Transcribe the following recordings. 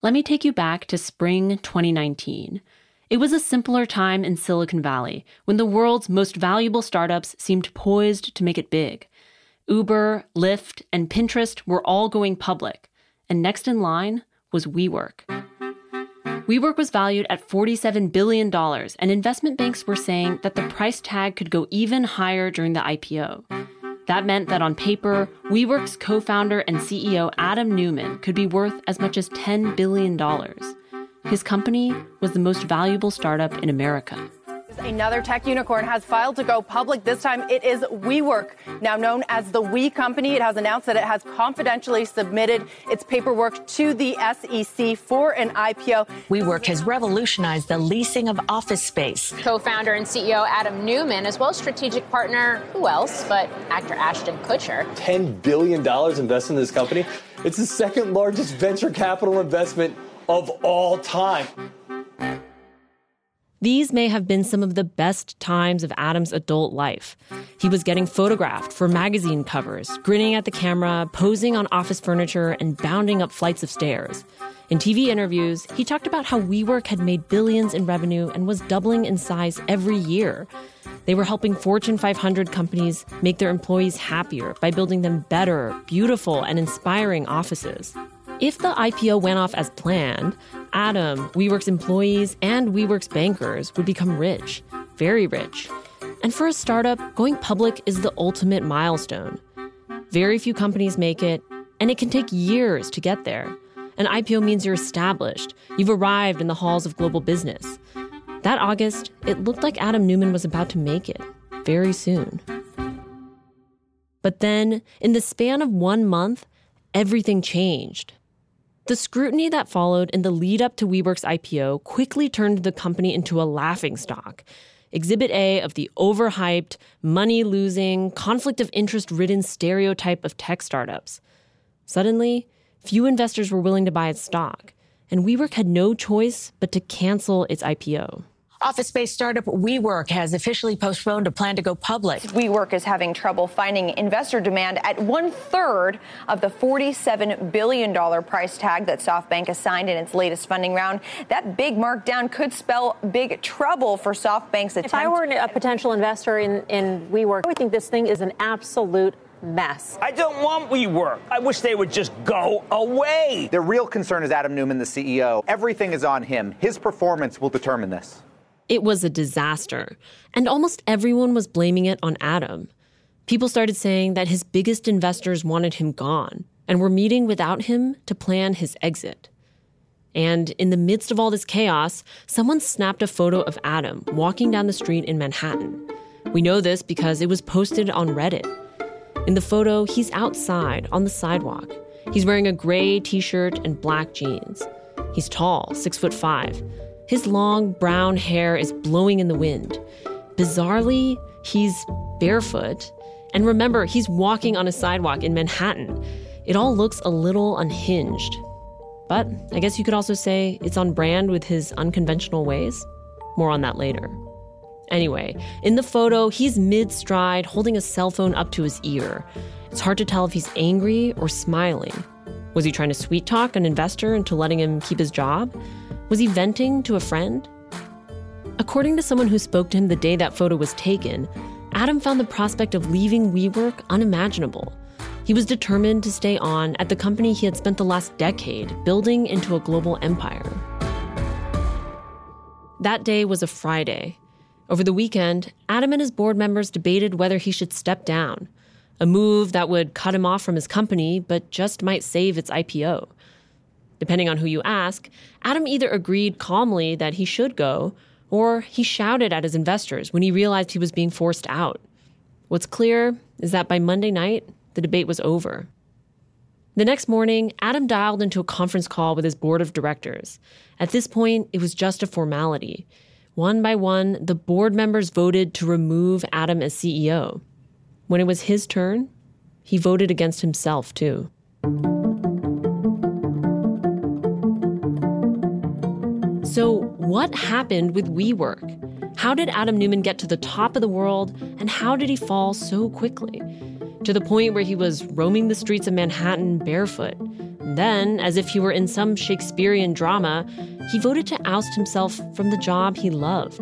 Let me take you back to spring 2019. It was a simpler time in Silicon Valley when the world's most valuable startups seemed poised to make it big. Uber, Lyft, and Pinterest were all going public, and next in line was WeWork. WeWork was valued at $47 billion, and investment banks were saying that the price tag could go even higher during the IPO. That meant that on paper, WeWork's co founder and CEO Adam Neumann could be worth as much as $10 billion. His company was the most valuable startup in America. Another tech unicorn has filed to go public. This time it is WeWork, now known as the We Company. It has announced that it has confidentially submitted its paperwork to the SEC for an IPO. WeWork has revolutionized the leasing of office space. Co founder and CEO Adam Neumann, as well as strategic partner, who else but actor Ashton Kutcher. $10 billion invested in this company. It's the second largest venture capital investment of all time. These may have been some of the best times of Adam's adult life. He was getting photographed for magazine covers, grinning at the camera, posing on office furniture, and bounding up flights of stairs. In TV interviews, he talked about how WeWork had made billions in revenue and was doubling in size every year. They were helping Fortune 500 companies make their employees happier by building them better, beautiful, and inspiring offices. If the IPO went off as planned, Adam, WeWork's employees, and WeWork's bankers would become rich, very rich. And for a startup, going public is the ultimate milestone. Very few companies make it, and it can take years to get there. An IPO means you're established, you've arrived in the halls of global business. That August, it looked like Adam Neumann was about to make it, very soon. But then, in the span of one month, everything changed. The scrutiny that followed in the lead up to WeWork's IPO quickly turned the company into a laughingstock. Exhibit A of the overhyped, money losing, conflict of interest ridden stereotype of tech startups. Suddenly, few investors were willing to buy its stock, and WeWork had no choice but to cancel its IPO. Office space startup WeWork has officially postponed a plan to go public. WeWork is having trouble finding investor demand at one third of the $47 billion price tag that SoftBank assigned in its latest funding round. That big markdown could spell big trouble for SoftBank's attempt. If I were a potential investor in, in WeWork, I would think this thing is an absolute mess. I don't want WeWork. I wish they would just go away. The real concern is Adam Neumann, the CEO. Everything is on him. His performance will determine this. It was a disaster, and almost everyone was blaming it on Adam. People started saying that his biggest investors wanted him gone and were meeting without him to plan his exit. And in the midst of all this chaos, someone snapped a photo of Adam walking down the street in Manhattan. We know this because it was posted on Reddit. In the photo, he's outside on the sidewalk. He's wearing a gray t shirt and black jeans. He's tall, six foot five his long brown hair is blowing in the wind. Bizarrely, he's barefoot. And remember, he's walking on a sidewalk in Manhattan. It all looks a little unhinged. But I guess you could also say it's on brand with his unconventional ways. More on that later. Anyway, in the photo, he's mid stride, holding a cell phone up to his ear. It's hard to tell if he's angry or smiling. Was he trying to sweet talk an investor into letting him keep his job? Was he venting to a friend? According to someone who spoke to him the day that photo was taken, Adam found the prospect of leaving WeWork unimaginable. He was determined to stay on at the company he had spent the last decade building into a global empire. That day was a Friday. Over the weekend, Adam and his board members debated whether he should step down, a move that would cut him off from his company but just might save its IPO. Depending on who you ask, Adam either agreed calmly that he should go, or he shouted at his investors when he realized he was being forced out. What's clear is that by Monday night, the debate was over. The next morning, Adam dialed into a conference call with his board of directors. At this point, it was just a formality. One by one, the board members voted to remove Adam as CEO. When it was his turn, he voted against himself, too. So, what happened with WeWork? How did Adam Neumann get to the top of the world, and how did he fall so quickly? To the point where he was roaming the streets of Manhattan barefoot, Then, as if he were in some Shakespearean drama, he voted to oust himself from the job he loved.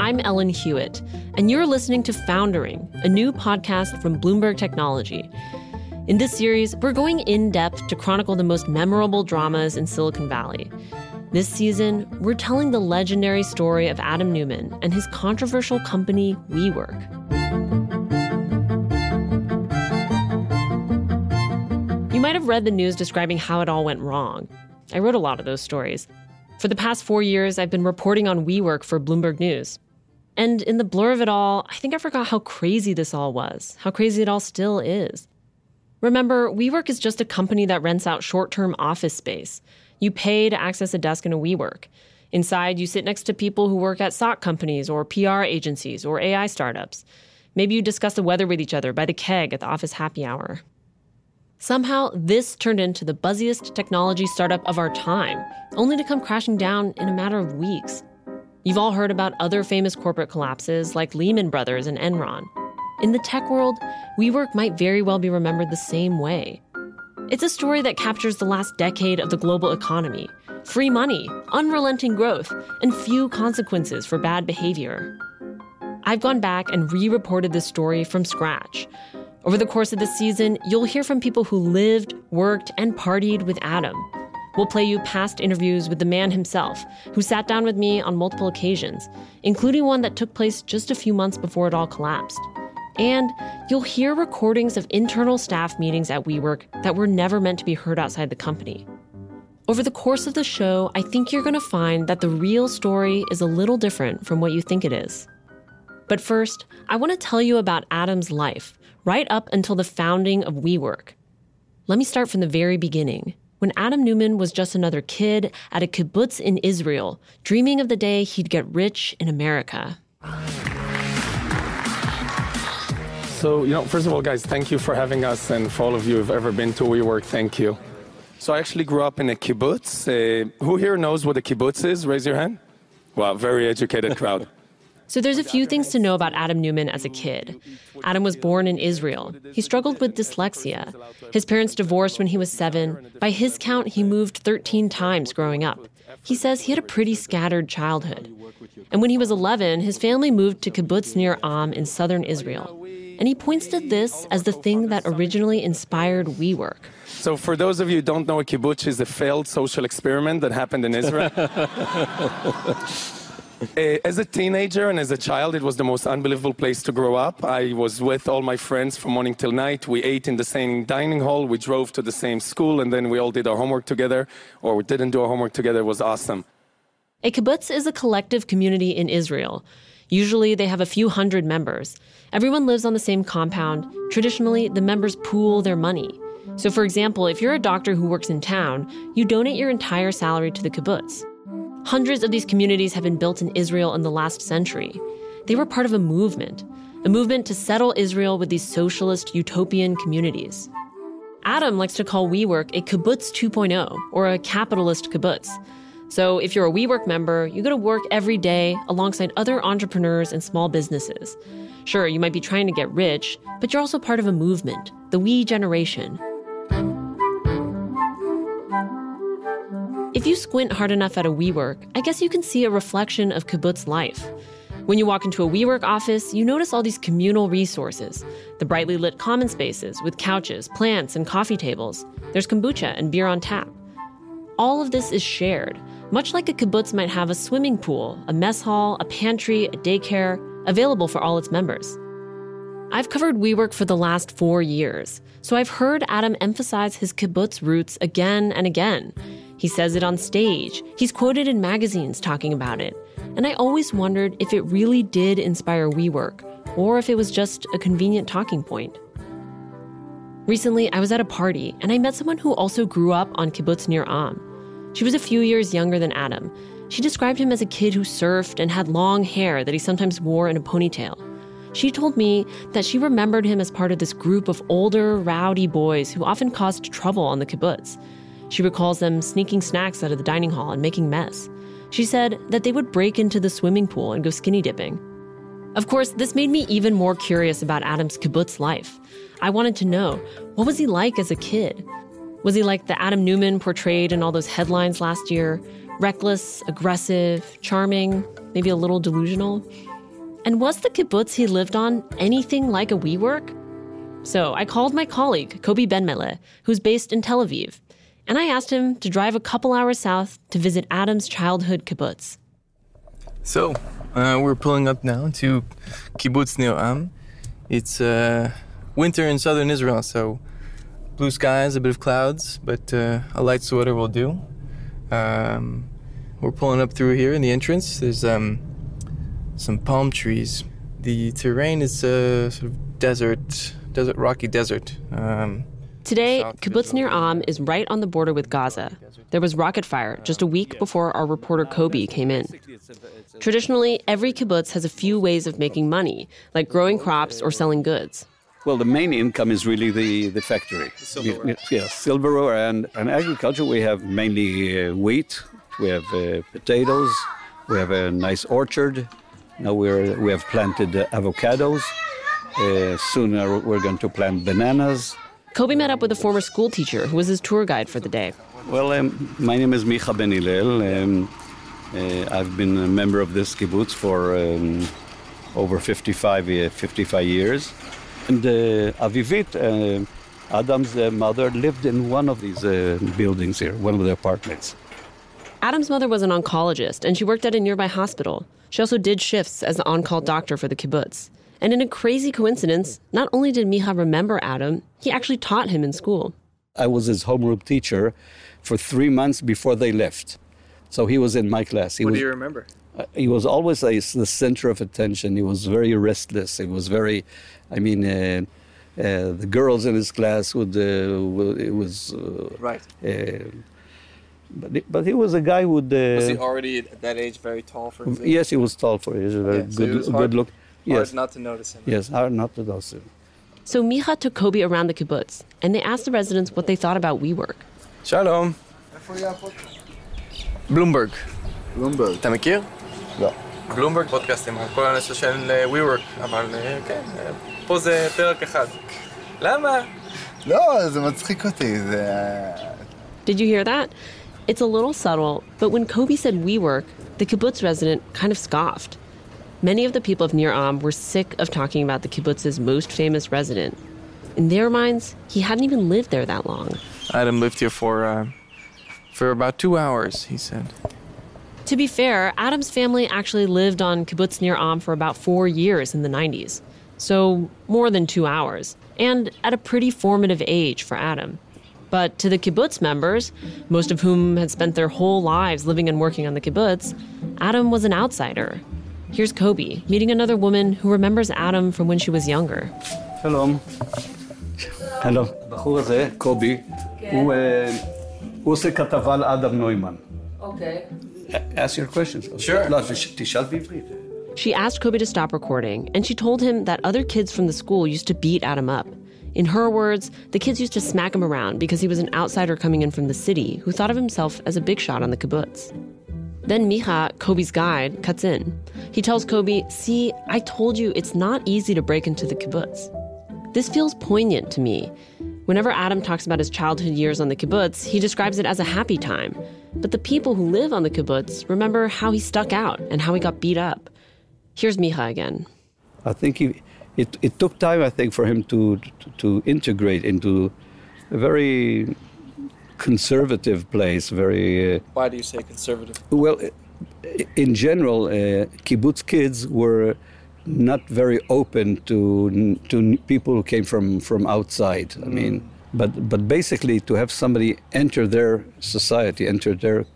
I'm Ellen Huet, and you're listening to Foundering, a new podcast from Bloomberg Technology. In this series, we're going in depth to chronicle the most memorable dramas in Silicon Valley. This season, we're telling the legendary story of Adam Neumann and his controversial company, WeWork. You might have read the news describing how it all went wrong. I wrote a lot of those stories. For the past four years, I've been reporting on WeWork for Bloomberg News. And in the blur of it all, I think I forgot how crazy this all was, how crazy it all still is. Remember, WeWork is just a company that rents out short term office space. You pay to access a desk in a WeWork. Inside, you sit next to people who work at SaaS companies or PR agencies or AI startups. Maybe you discuss the weather with each other by the keg at the office happy hour. Somehow, this turned into the buzziest technology startup of our time, only to come crashing down in a matter of weeks. You've all heard about other famous corporate collapses like Lehman Brothers and Enron. In the tech world, WeWork might very well be remembered the same way. It's a story that captures the last decade of the global economy free money, unrelenting growth, and few consequences for bad behavior. I've gone back and re reported this story from scratch. Over the course of this season, you'll hear from people who lived, worked, and partied with Adam. We'll play you past interviews with the man himself, who sat down with me on multiple occasions, including one that took place just a few months before it all collapsed. And you'll hear recordings of internal staff meetings at WeWork that were never meant to be heard outside the company. Over the course of the show, I think you're going to find that the real story is a little different from what you think it is. But first, I want to tell you about Adam's life, right up until the founding of WeWork. Let me start from the very beginning when Adam Neumann was just another kid at a kibbutz in Israel, dreaming of the day he'd get rich in America. So, you know, first of all, guys, thank you for having us, and for all of you who've ever been to WeWork, thank you. So, I actually grew up in a kibbutz. Uh, who here knows what a kibbutz is? Raise your hand. Wow, very educated crowd. So there's a few things to know about Adam Neumann as a kid. Adam was born in Israel. He struggled with dyslexia. His parents divorced when he was seven. By his count, he moved 13 times growing up. He says he had a pretty scattered childhood. And when he was 11, his family moved to kibbutz Nir Am in southern Israel. And he points to this as the thing that originally inspired WeWork. So, for those of you who don't know, a kibbutz is a failed social experiment that happened in Israel. Uh, as a teenager and as a child, it was the most unbelievable place to grow up. I was with all my friends from morning till night. We ate in the same dining hall. We drove to the same school, and then we all did our homework together, or we didn't do our homework together. It was awesome. A kibbutz is a collective community in Israel. Usually, they have a few hundred members. Everyone lives on the same compound. Traditionally, the members pool their money. So, for example, if you're a doctor who works in town, you donate your entire salary to the kibbutz. Hundreds of these communities have been built in Israel in the last century. They were part of a movement, a movement to settle Israel with these socialist utopian communities. Adam likes to call WeWork a kibbutz 2.0 or a capitalist kibbutz. So if you're a WeWork member, you go to work every day alongside other entrepreneurs and small businesses. Sure, you might be trying to get rich, but you're also part of a movement, the We generation. If you squint hard enough at a WeWork, I guess you can see a reflection of kibbutz life. When you walk into a WeWork office, you notice all these communal resources the brightly lit common spaces with couches, plants, and coffee tables. There's kombucha and beer on tap. All of this is shared, much like a kibbutz might have a swimming pool, a mess hall, a pantry, a daycare, available for all its members. I've covered WeWork for the last four years, so I've heard Adam emphasize his kibbutz roots again and again. He says it on stage. He's quoted in magazines talking about it. And I always wondered if it really did inspire WeWork, or if it was just a convenient talking point. Recently, I was at a party and I met someone who also grew up on kibbutz Nir Am. She was a few years younger than Adam. She described him as a kid who surfed and had long hair that he sometimes wore in a ponytail. She told me that she remembered him as part of this group of older, rowdy boys who often caused trouble on the kibbutz. She recalls them sneaking snacks out of the dining hall and making mess. She said that they would break into the swimming pool and go skinny dipping. Of course, this made me even more curious about Adam's kibbutz life. I wanted to know what was he like as a kid? Was he like the Adam Neumann portrayed in all those headlines last year? Reckless, aggressive, charming, maybe a little delusional? And was the kibbutz he lived on anything like a WeWork? So I called my colleague, Kobi Ben-Mele, who's based in Tel Aviv, and I asked him to drive a couple hours south to visit Adam's childhood kibbutz. So, uh, we're pulling up now to Kibbutz Nir Am. It's uh, winter in southern Israel, so blue skies, a bit of clouds, but uh, a light sweater will do. Um, we're pulling up through here in the entrance. There's um, some palm trees. The terrain is a sort of desert, desert, rocky desert. Um, Today, Kibbutz Nir Am is right on the border with Gaza. There was rocket fire just a week before our reporter Kobi came in. Traditionally, every kibbutz has a few ways of making money, like growing crops or selling goods. Well, the main income is really the, the factory. silverware. Yeah, silverware and, and agriculture. We have mainly uh, wheat, we have uh, potatoes, we have a nice orchard. Now we're, we have planted uh, avocados. Uh, soon uh, we're going to plant bananas. Kobi met up with a former school teacher who was his tour guide for the day. Well, um, my name is Micha Ben Hillel. Um, uh, I've been a member of this kibbutz for um, over 55, uh, 55 years. And uh, Avivit, uh, Adam's uh, mother, lived in one of these uh, buildings here, one of the apartments. Adam's mother was an oncologist, and she worked at a nearby hospital. She also did shifts as the on call doctor for the kibbutz. And in a crazy coincidence, not only did Micha remember Adam, he actually taught him in school. I was his homeroom teacher for three months before they left. So he was in my class. He what was, do you remember? Uh, he was always a, the center of attention. He was very restless. He was very, I mean, uh, uh, the girls in his class would, uh, it was. Uh, right. Uh, but, but he was a guy who would. was he already at that age very tall for his age? Yes, he was tall for his age. Okay. good, so he was very good look. Yes. Hard not to notice him. Yes, hard not to notice him. So Micha took Kobi around the kibbutz, and they asked the residents what they thought about WeWork. Shalom. בלומברג. בלומברג. אתה מכיר? לא. בלומברג פודקאסטים, על כל הנושא של WeWork, אבל כן, פה זה פרק אחד. למה? לא, זה מצחיק אותי, זה... Did you hear that? It's a little subtle, but when Kobi said WeWork, the kibbutz resident kind of scoffed. Many of the people of Nir Am were sick of talking about the kibbutz's most famous resident. In their minds, he hadn't even lived there that long. Adam lived here for uh, for about two hours, he said. To be fair, Adam's family actually lived on kibbutz Nir Am for about four years in the 90s, so more than two hours, and at a pretty formative age for Adam. But to the kibbutz members, most of whom had spent their whole lives living and working on the kibbutz, Adam was an outsider. Here's Kobi meeting another woman who remembers Adam from when she was younger. Hello. Hello. הבחור הזה, קובי, הוא עושה כתבה על אדם נוימן. אוקיי. Ask your questions. Sure. לא, תשאל בעברית. She asked Kobi to stop recording, and she told him that other kids from the school used to beat Adam up. In her words, the kids used to smack him around because he was an outsider coming in from the city who thought of himself as a big shot on the kibbutz. Then Micha, Kobi's guide, cuts in. He tells Kobi, See, I told you it's not easy to break into the kibbutz. This feels poignant to me Whenever Adam talks about his childhood years on the kibbutz, he describes it as a happy time. But the people who live on the kibbutz remember how he stuck out and how he got beat up. Here's Micha again. I think he, it, it took time, I think, for him to, to, to integrate into a very conservative place, very, uh, Why do you say conservative? well, in general, uh, kibbutz kids were not very open to, to people who came from, from outside. I mean, but, but basically to have somebody enter their society, enter their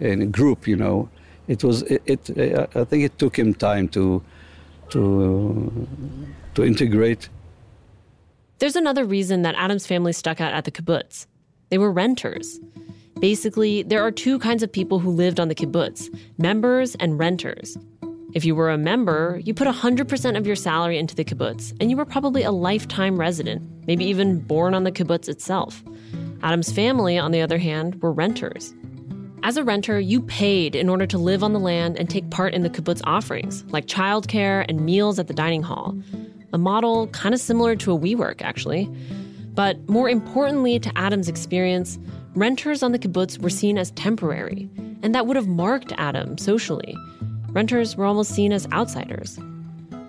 uh, group, you know, it was, it, it, I think it took him time to, to, to integrate. There's another reason that Adam's family stuck out at the kibbutz. They were renters. Basically, there are two kinds of people who lived on the kibbutz members and renters. If you were a member, you put 100% of your salary into the kibbutz, and you were probably a lifetime resident, maybe even born on the kibbutz itself. Adam's family, on the other hand, were renters. As a renter, you paid in order to live on the land and take part in the kibbutz offerings, like childcare and meals at the dining hall. a model kind of similar to a WeWork, actually. But more importantly to Adam's experience, renters on the kibbutz were seen as temporary, and that would have marked Adam socially. Renters were almost seen as outsiders.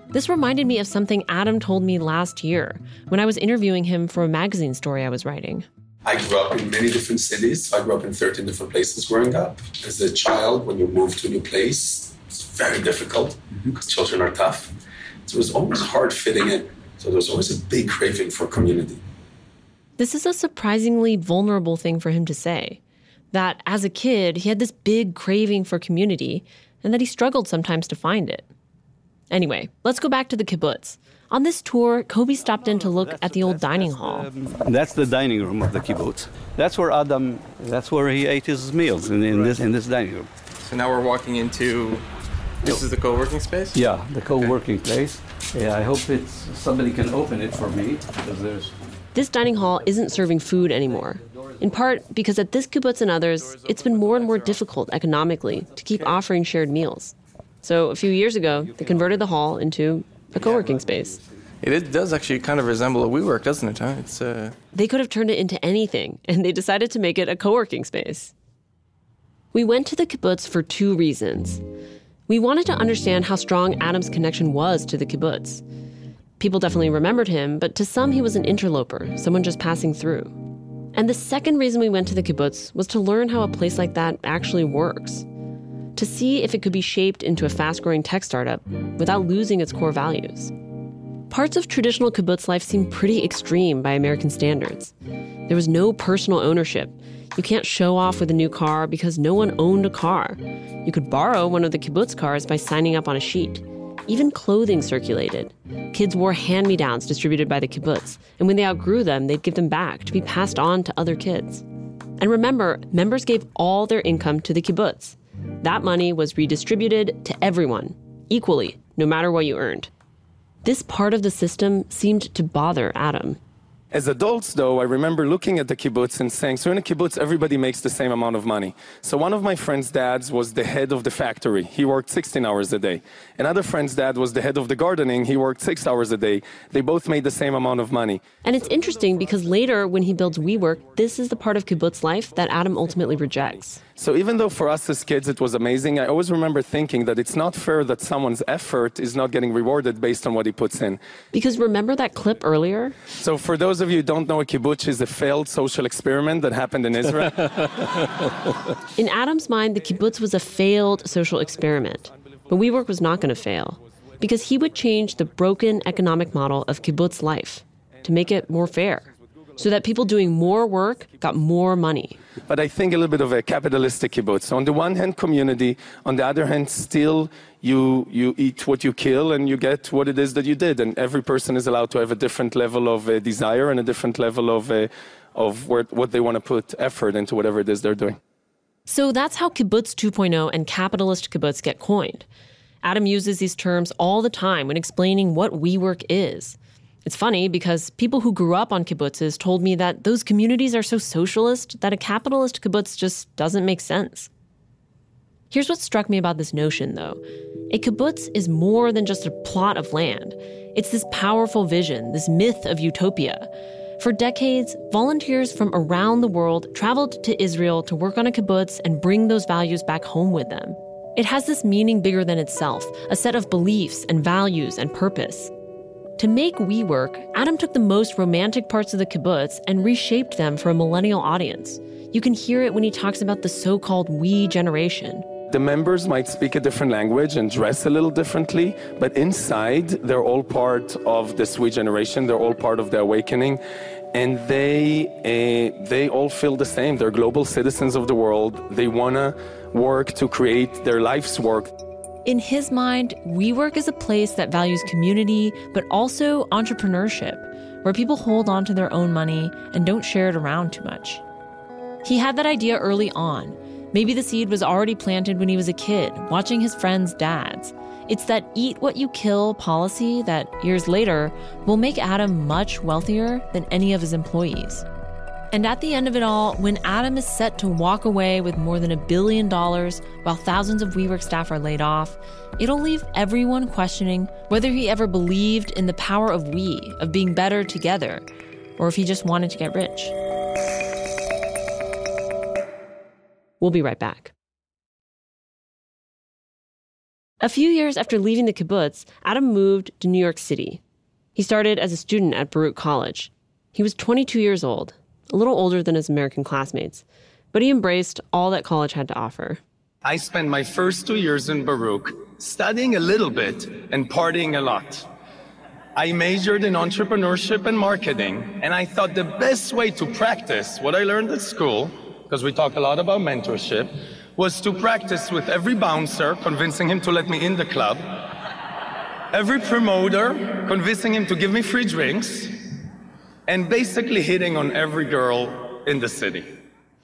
This reminded me of something Adam told me last year when I was interviewing him for a magazine story I was writing. I grew up in many different cities. I grew up in 13 different places growing up. As a child, when you move to a new place, it's very difficult because mm-hmm. children are tough. So it was always hard fitting in. So there was always a big craving for community. This is a surprisingly vulnerable thing for him to say. That as a kid, he had this big craving for community and that he struggled sometimes to find it. Anyway, let's go back to the kibbutz. On this tour, Kobi stopped in to look at the old dining hall. That's the dining room of the kibbutz. That's where Adam, that's where he ate his meals, in, in this, in this dining room. So now we're walking into, this is the co-working space? Yeah, the co-working okay. place. Yeah, I hope it's, somebody can open it for me, because there's... This dining hall isn't serving food anymore. In part because at this kibbutz and others, it's been more and more difficult economically to keep offering shared meals. So a few years ago, they converted the hall into a co-working space. It does actually kind of resemble a WeWork, doesn't it? Huh? It's uh... They could have turned it into anything, and they decided to make it a co-working space. We went to the kibbutz for two reasons. We wanted to understand how strong Adam's connection was to the kibbutz. People definitely remembered him, but to some he was an interloper, someone just passing through. And the second reason we went to the kibbutz was to learn how a place like that actually works to see if it could be shaped into a fast growing tech startup without losing its core values. Parts of traditional kibbutz life seem pretty extreme by American standards. There was no personal ownership. You can't show off with a new car because no one owned a car. You could borrow one of the kibbutz cars by signing up on a sheet. Even clothing circulated. Kids wore hand me downs distributed by the kibbutz, and when they outgrew them, they'd give them back to be passed on to other kids. And remember, members gave all their income to the kibbutz. That money was redistributed to everyone, equally, no matter what you earned. This part of the system seemed to bother Adam. As adults, though, I remember looking at the kibbutz and saying, so in a kibbutz, everybody makes the same amount of money. So one of my friend's dads was the head of the factory. He worked 16 hours a day. Another friend's dad was the head of the gardening. He worked six hours a day. They both made the same amount of money. And it's interesting because later, when he builds WeWork, this is the part of kibbutz life that Adam ultimately rejects. So even though for us as kids it was amazing, I always remember thinking that it's not fair that someone's effort is not getting rewarded based on what he puts in. Because remember that clip earlier? So for those of you who don't know, a kibbutz is a failed social experiment that happened in Israel. in Adam's mind, the kibbutz was a failed social experiment. But WeWork was not going to fail because he would change the broken economic model of kibbutz life to make it more fair so that people doing more work got more money. But I think a little bit of a capitalistic kibbutz. So on the one hand, community. On the other hand, still you, you eat what you kill and you get what it is that you did. And every person is allowed to have a different level of uh, desire and a different level of, uh, of where, what they want to put effort into whatever it is they're doing. So that's how kibbutz 2.0 and capitalist kibbutz get coined. Adam uses these terms all the time when explaining what WeWork is. It's funny because people who grew up on kibbutzes told me that those communities are so socialist that a capitalist kibbutz just doesn't make sense. Here's what struck me about this notion, though. A kibbutz is more than just a plot of land. It's this powerful vision, this myth of utopia. For decades, volunteers from around the world traveled to Israel to work on a kibbutz and bring those values back home with them. It has this meaning bigger than itself, a set of beliefs and values and purpose. To make WeWork, Adam took the most romantic parts of the kibbutz and reshaped them for a millennial audience. You can hear it when he talks about the so called we generation. The members might speak a different language and dress a little differently, but inside, they're all part of this we generation. They're all part of the awakening. And they, uh, they all feel the same. They're global citizens of the world. They want to work to create their life's work. In his mind, WeWork is a place that values community, but also entrepreneurship, where people hold on to their own money and don't share it around too much. He had that idea early on. Maybe the seed was already planted when he was a kid, watching his friends' dads. It's that eat what you kill policy that, years later, will make Adam much wealthier than any of his employees. And at the end of it all, when Adam is set to walk away with more than a billion dollars while thousands of WeWork staff are laid off, it'll leave everyone questioning whether he ever believed in the power of we, of being better together, or if he just wanted to get rich. We'll be right back. A few years after leaving the kibbutz, Adam moved to New York City. He started as a student at Baruch College. He was 22 years old, a little older than his American classmates, but he embraced all that college had to offer. I spent my first two years in Baruch studying a little bit and partying a lot. I majored in entrepreneurship and marketing, and I thought the best way to practice what I learned at school, because we talk a lot about mentorship, was to practice with every bouncer, convincing him to let me in the club, every promoter, convincing him to give me free drinks, and basically hitting on every girl in the city.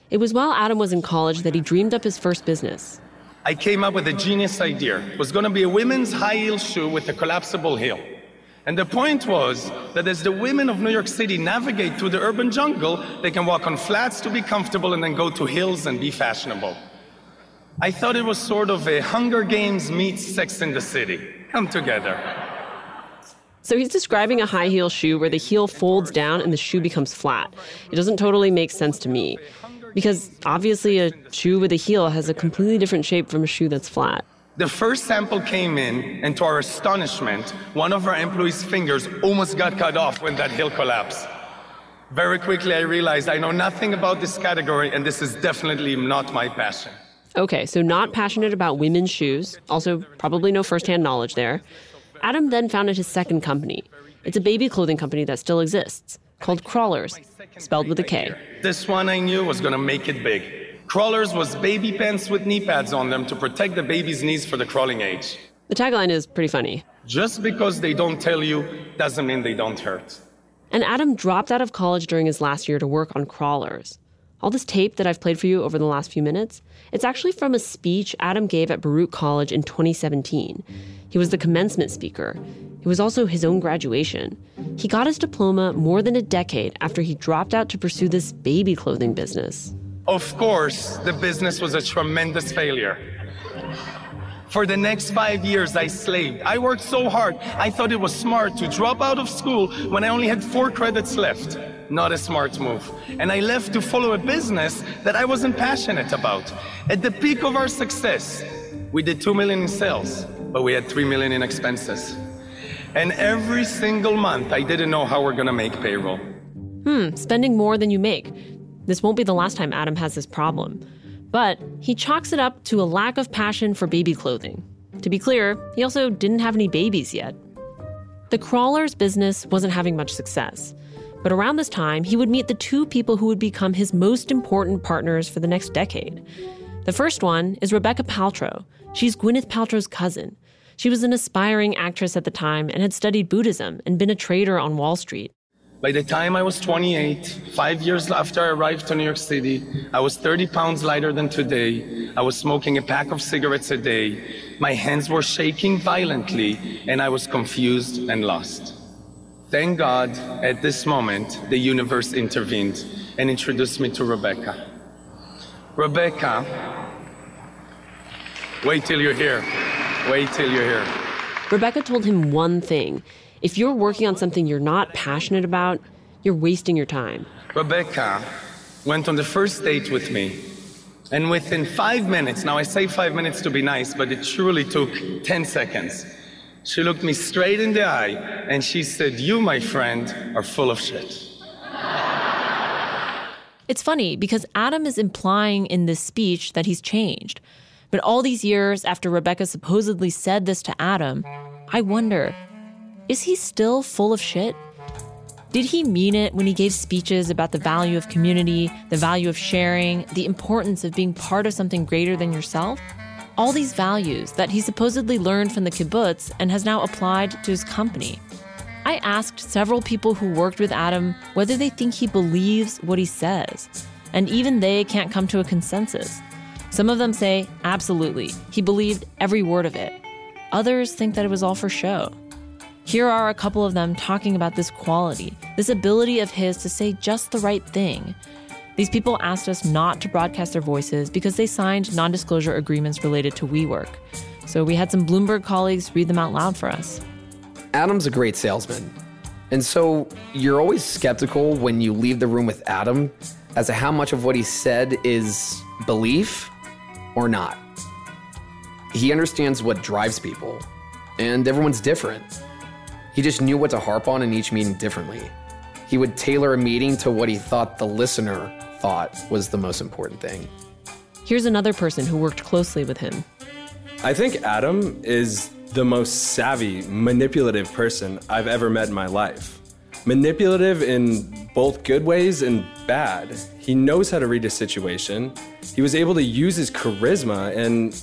It was while Adam was in college that he dreamed up his first business. I came up with a genius idea. It was going to be a women's high heel shoe with a collapsible heel. And the point was that as the women of New York City navigate through the urban jungle, they can walk on flats to be comfortable and then go to hills and be fashionable. I thought it was sort of a Hunger Games meets Sex in the City. Come together. So he's describing a high heel shoe where the heel folds down and the shoe becomes flat. It doesn't totally make sense to me. Because obviously, a shoe with a heel has a completely different shape from a shoe that's flat. The first sample came in, and to our astonishment, one of our employees' fingers almost got cut off when that heel collapsed. Very quickly, I realized I know nothing about this category, and this is definitely not my passion. Okay, so not passionate about women's shoes, also probably no firsthand knowledge there. Adam then founded his second company. It's a baby clothing company that still exists, called Krawlers, spelled with a K. This one I knew was gonna make it big. Krawlers was baby pants with knee pads on them to protect the baby's knees for the crawling age. The tagline is pretty funny. Just because they don't tell you doesn't mean they don't hurt. And Adam dropped out of college during his last year to work on Krawlers. All this tape that I've played for you over the last few minutes, it's actually from a speech Adam gave at Baruch College in 2017. He was the commencement speaker. It was also his own graduation. He got his diploma more than a decade after he dropped out to pursue this baby clothing business. Of course, the business was a tremendous failure. For the next five years, I slaved. I worked so hard, I thought it was smart to drop out of school when I only had four credits left. Not a smart move. And I left to follow a business that I wasn't passionate about. At the peak of our success, we did 2 million in sales, but we had 3 million in expenses. And every single month, I didn't know how we're gonna make payroll. Hmm, spending more than you make. This won't be the last time Adam has this problem. But he chalks it up to a lack of passion for baby clothing. To be clear, he also didn't have any babies yet. The crawler's business wasn't having much success. But around this time, he would meet the two people who would become his most important partners for the next decade. The first one is Rebecca Paltrow. She's Gwyneth Paltrow's cousin. She was an aspiring actress at the time and had studied Buddhism and been a trader on Wall Street. By the time I was 28, five years after I arrived to New York City, I was 30 pounds lighter than today. I was smoking a pack of cigarettes a day. My hands were shaking violently, and I was confused and lost. Thank God, at this moment, the universe intervened and introduced me to Rebecca. Rebecca, wait till you're here. Wait till you're here. Rebecca told him one thing if you're working on something you're not passionate about, you're wasting your time. Rebecca went on the first date with me. And within five minutes, now I say five minutes to be nice, but it truly took 10 seconds. She looked me straight in the eye and she said, You, my friend, are full of shit. It's funny because Adam is implying in this speech that he's changed. But all these years after Rebecca supposedly said this to Adam, I wonder is he still full of shit? Did he mean it when he gave speeches about the value of community, the value of sharing, the importance of being part of something greater than yourself? All these values that he supposedly learned from the kibbutz and has now applied to his company. I asked several people who worked with Adam whether they think he believes what he says, and even they can't come to a consensus. Some of them say, absolutely, he believed every word of it. Others think that it was all for show. Here are a couple of them talking about this quality, this ability of his to say just the right thing. These people asked us not to broadcast their voices because they signed non disclosure agreements related to WeWork. So we had some Bloomberg colleagues read them out loud for us. Adam's a great salesman. And so you're always skeptical when you leave the room with Adam as to how much of what he said is belief or not. He understands what drives people, and everyone's different. He just knew what to harp on in each meeting differently. He would tailor a meeting to what he thought the listener thought was the most important thing. Here's another person who worked closely with him. I think Adam is the most savvy, manipulative person I've ever met in my life. Manipulative in both good ways and bad. He knows how to read a situation. He was able to use his charisma and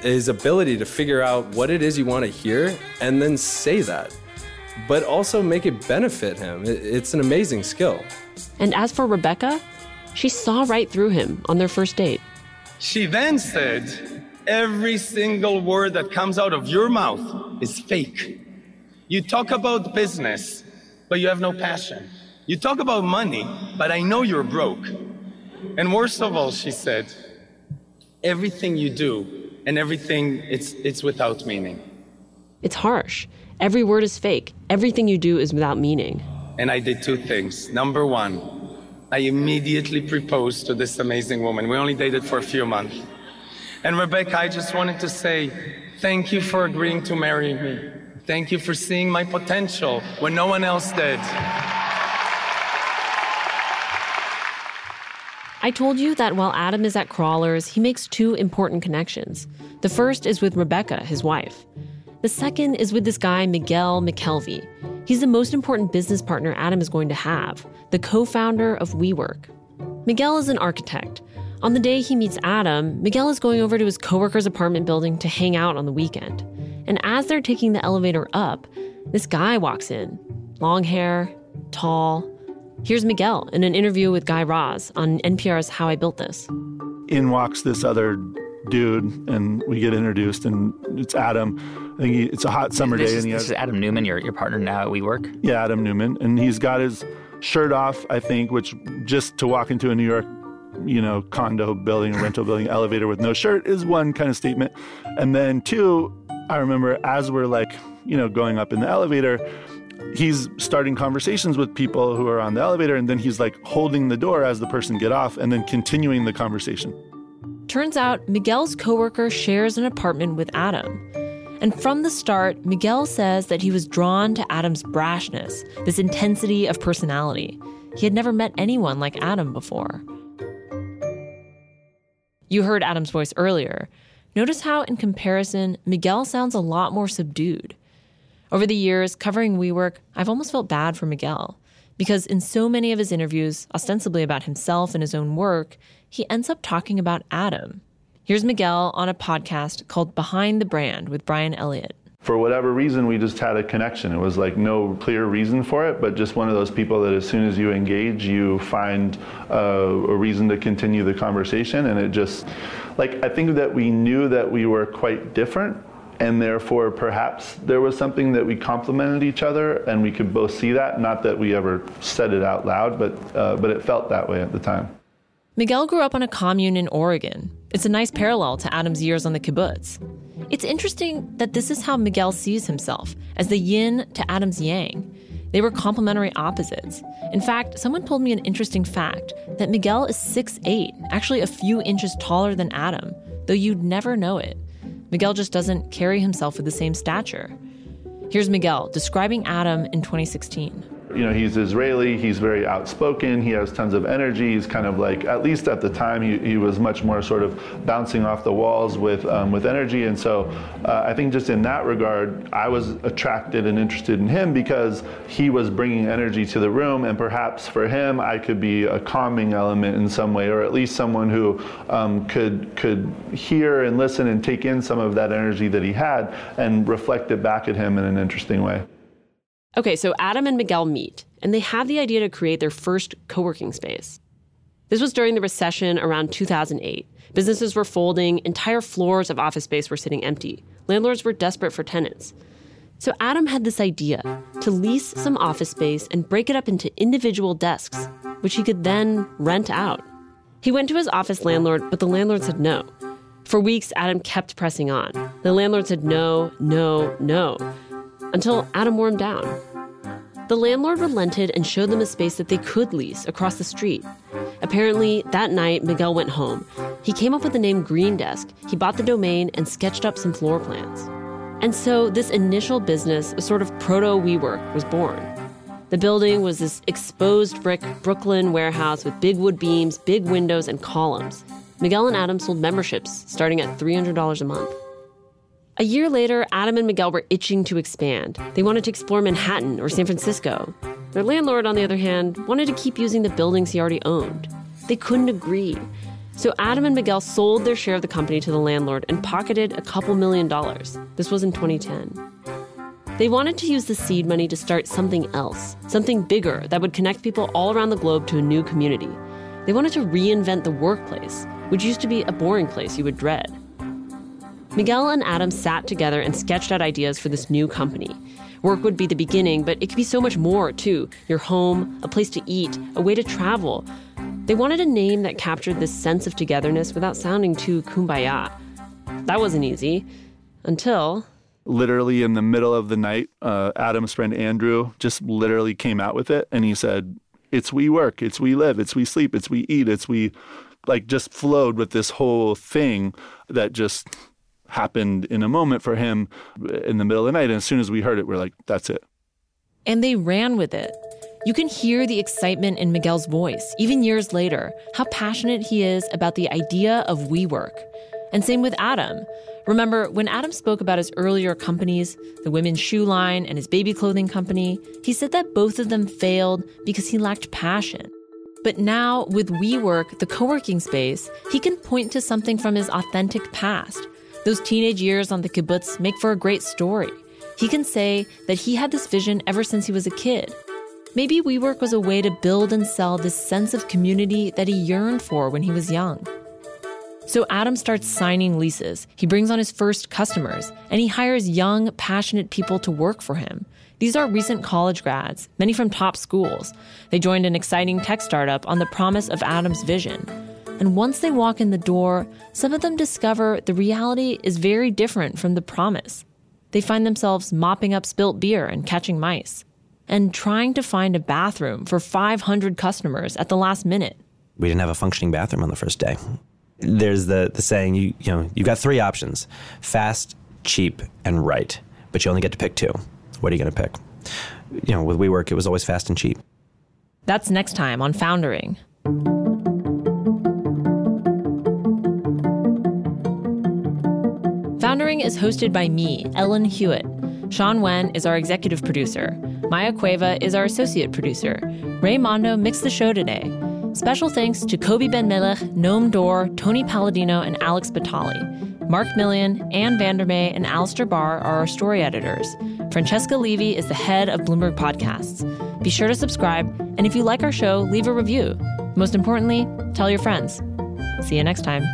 his ability to figure out what it is you want to hear and then say that, but also make it benefit him. It's an amazing skill. And as for Rebecca, she saw right through him on their first date. She then said, Every single word that comes out of your mouth is fake. You talk about business, but you have no passion. You talk about money, but I know you're broke. And worst of all, she said, everything you do and everything, it's, it's without meaning. It's harsh. Every word is fake. Everything you do is without meaning. And I did two things. Number one, I immediately proposed to this amazing woman. We only dated for a few months. And Rebecca, I just wanted to say thank you for agreeing to marry me. Thank you for seeing my potential when no one else did. I told you that while Adam is at Krawlers, he makes two important connections. The first is with Rebecca, his wife. The second is with this guy, Miguel McKelvey. He's the most important business partner Adam is going to have, the co founder of WeWork. Miguel is an architect. On the day he meets Adam, Miguel is going over to his coworker's apartment building to hang out on the weekend. And as they're taking the elevator up, this guy walks in. Long hair, tall. Here's Miguel in an interview with Guy Raz on NPR's How I Built This. In walks this other dude, and we get introduced, and it's Adam. I think he, it's a hot summer this day, is, and he this has is Adam Neumann, your, your partner now at WeWork. yeah, Adam Neumann, and he's got his shirt off. I think, which just to walk into a New York, you know, condo building, rental building, elevator with no shirt is one kind of statement, and then two, I remember as we're like, you know, going up in the elevator. He's starting conversations with people who are on the elevator, and then he's like holding the door as the person get off, and then continuing the conversation. Turns out Miguel's coworker shares an apartment with Adam. And from the start, Miguel says that he was drawn to Adam's brashness, this intensity of personality. He had never met anyone like Adam before. You heard Adam's voice earlier. Notice how, in comparison, Miguel sounds a lot more subdued. Over the years, covering WeWork, I've almost felt bad for Miguel. Because in so many of his interviews, ostensibly about himself and his own work, he ends up talking about Adam. Here's Miguel on a podcast called Behind the Brand with Brian Elliott. For whatever reason, we just had a connection. It was like no clear reason for it, but just one of those people that as soon as you engage, you find uh, a reason to continue the conversation. And it just, like, I think that we knew that we were quite different. And therefore, perhaps there was something that we complemented each other, and we could both see that. Not that we ever said it out loud, but uh, but it felt that way at the time. Miguel grew up on a commune in Oregon. It's a nice parallel to Adam's years on the kibbutz. It's interesting that this is how Miguel sees himself, as the yin to Adam's yang. They were complementary opposites. In fact, someone told me an interesting fact that Miguel is 6'8, actually a few inches taller than Adam, though you'd never know it. Miguel just doesn't carry himself with the same stature. Here's Miguel describing Adam in 2016. You know, he's Israeli, he's very outspoken, he has tons of energy. He's kind of like, at least at the time, he, he was much more sort of bouncing off the walls with, um, with energy. And so uh, I think just in that regard, I was attracted and interested in him because he was bringing energy to the room. And perhaps for him, I could be a calming element in some way, or at least someone who um, could, could hear and listen and take in some of that energy that he had and reflect it back at him in an interesting way. Okay, so Adam and Miguel meet, and they have the idea to create their first co working space. This was during the recession around 2008. Businesses were folding, entire floors of office space were sitting empty. Landlords were desperate for tenants. So Adam had this idea to lease some office space and break it up into individual desks, which he could then rent out. He went to his office landlord, but the landlord said no. For weeks, Adam kept pressing on. The landlord said no, no, no, until Adam wore him down. The landlord relented and showed them a space that they could lease across the street. Apparently, that night, Miguel went home. He came up with the name Green Desk. He bought the domain and sketched up some floor plans. And so, this initial business, a sort of proto WeWork, was born. The building was this exposed brick Brooklyn warehouse with big wood beams, big windows, and columns. Miguel and Adam sold memberships starting at $300 a month. A year later, Adam and Miguel were itching to expand. They wanted to explore Manhattan or San Francisco. Their landlord, on the other hand, wanted to keep using the buildings he already owned. They couldn't agree. So Adam and Miguel sold their share of the company to the landlord and pocketed a couple million dollars. This was in 2010. They wanted to use the seed money to start something else, something bigger that would connect people all around the globe to a new community. They wanted to reinvent the workplace, which used to be a boring place you would dread. Miguel and Adam sat together and sketched out ideas for this new company. Work would be the beginning, but it could be so much more, too your home, a place to eat, a way to travel. They wanted a name that captured this sense of togetherness without sounding too kumbaya. That wasn't easy. Until. Literally in the middle of the night, uh, Adam's friend Andrew just literally came out with it and he said, It's we work, it's we live, it's we sleep, it's we eat, it's we. Like just flowed with this whole thing that just happened in a moment for him in the middle of the night. And as soon as we heard it, we're like, that's it. And they ran with it. You can hear the excitement in Miguel's voice, even years later, how passionate he is about the idea of WeWork. And same with Adam. Remember, when Adam spoke about his earlier companies, the women's shoe line and his baby clothing company, he said that both of them failed because he lacked passion. But now, with WeWork, the co working space, he can point to something from his authentic past. Those teenage years on the kibbutz make for a great story. He can say that he had this vision ever since he was a kid. Maybe WeWork was a way to build and sell this sense of community that he yearned for when he was young. So Adam starts signing leases. He brings on his first customers, and he hires young, passionate people to work for him. These are recent college grads, many from top schools. They joined an exciting tech startup on the promise of Adam's vision. And once they walk in the door, some of them discover the reality is very different from the promise. They find themselves mopping up spilt beer and catching mice, and trying to find a bathroom for 500 customers at the last minute. We didn't have a functioning bathroom on the first day. There's the, the saying you you know you've got three options: fast, cheap, and right. But you only get to pick two. What are you going to pick? You know, with WeWork, it was always fast and cheap. That's next time on Foundering. Is hosted by me, Ellen Huet. Sean Wen is our executive producer. Maya Cueva is our associate producer. Ray Mondo mixed the show today. Special thanks to Kobi Ben Melech, Noam Dor, Tony Palladino, and Alex Batali. Mark Millian, Anne VanderMey, and Alistair Barr are our story editors. Francesca Levy is the head of Bloomberg Podcasts. Be sure to subscribe, and if you like our show, leave a review. Most importantly, tell your friends. See you next time.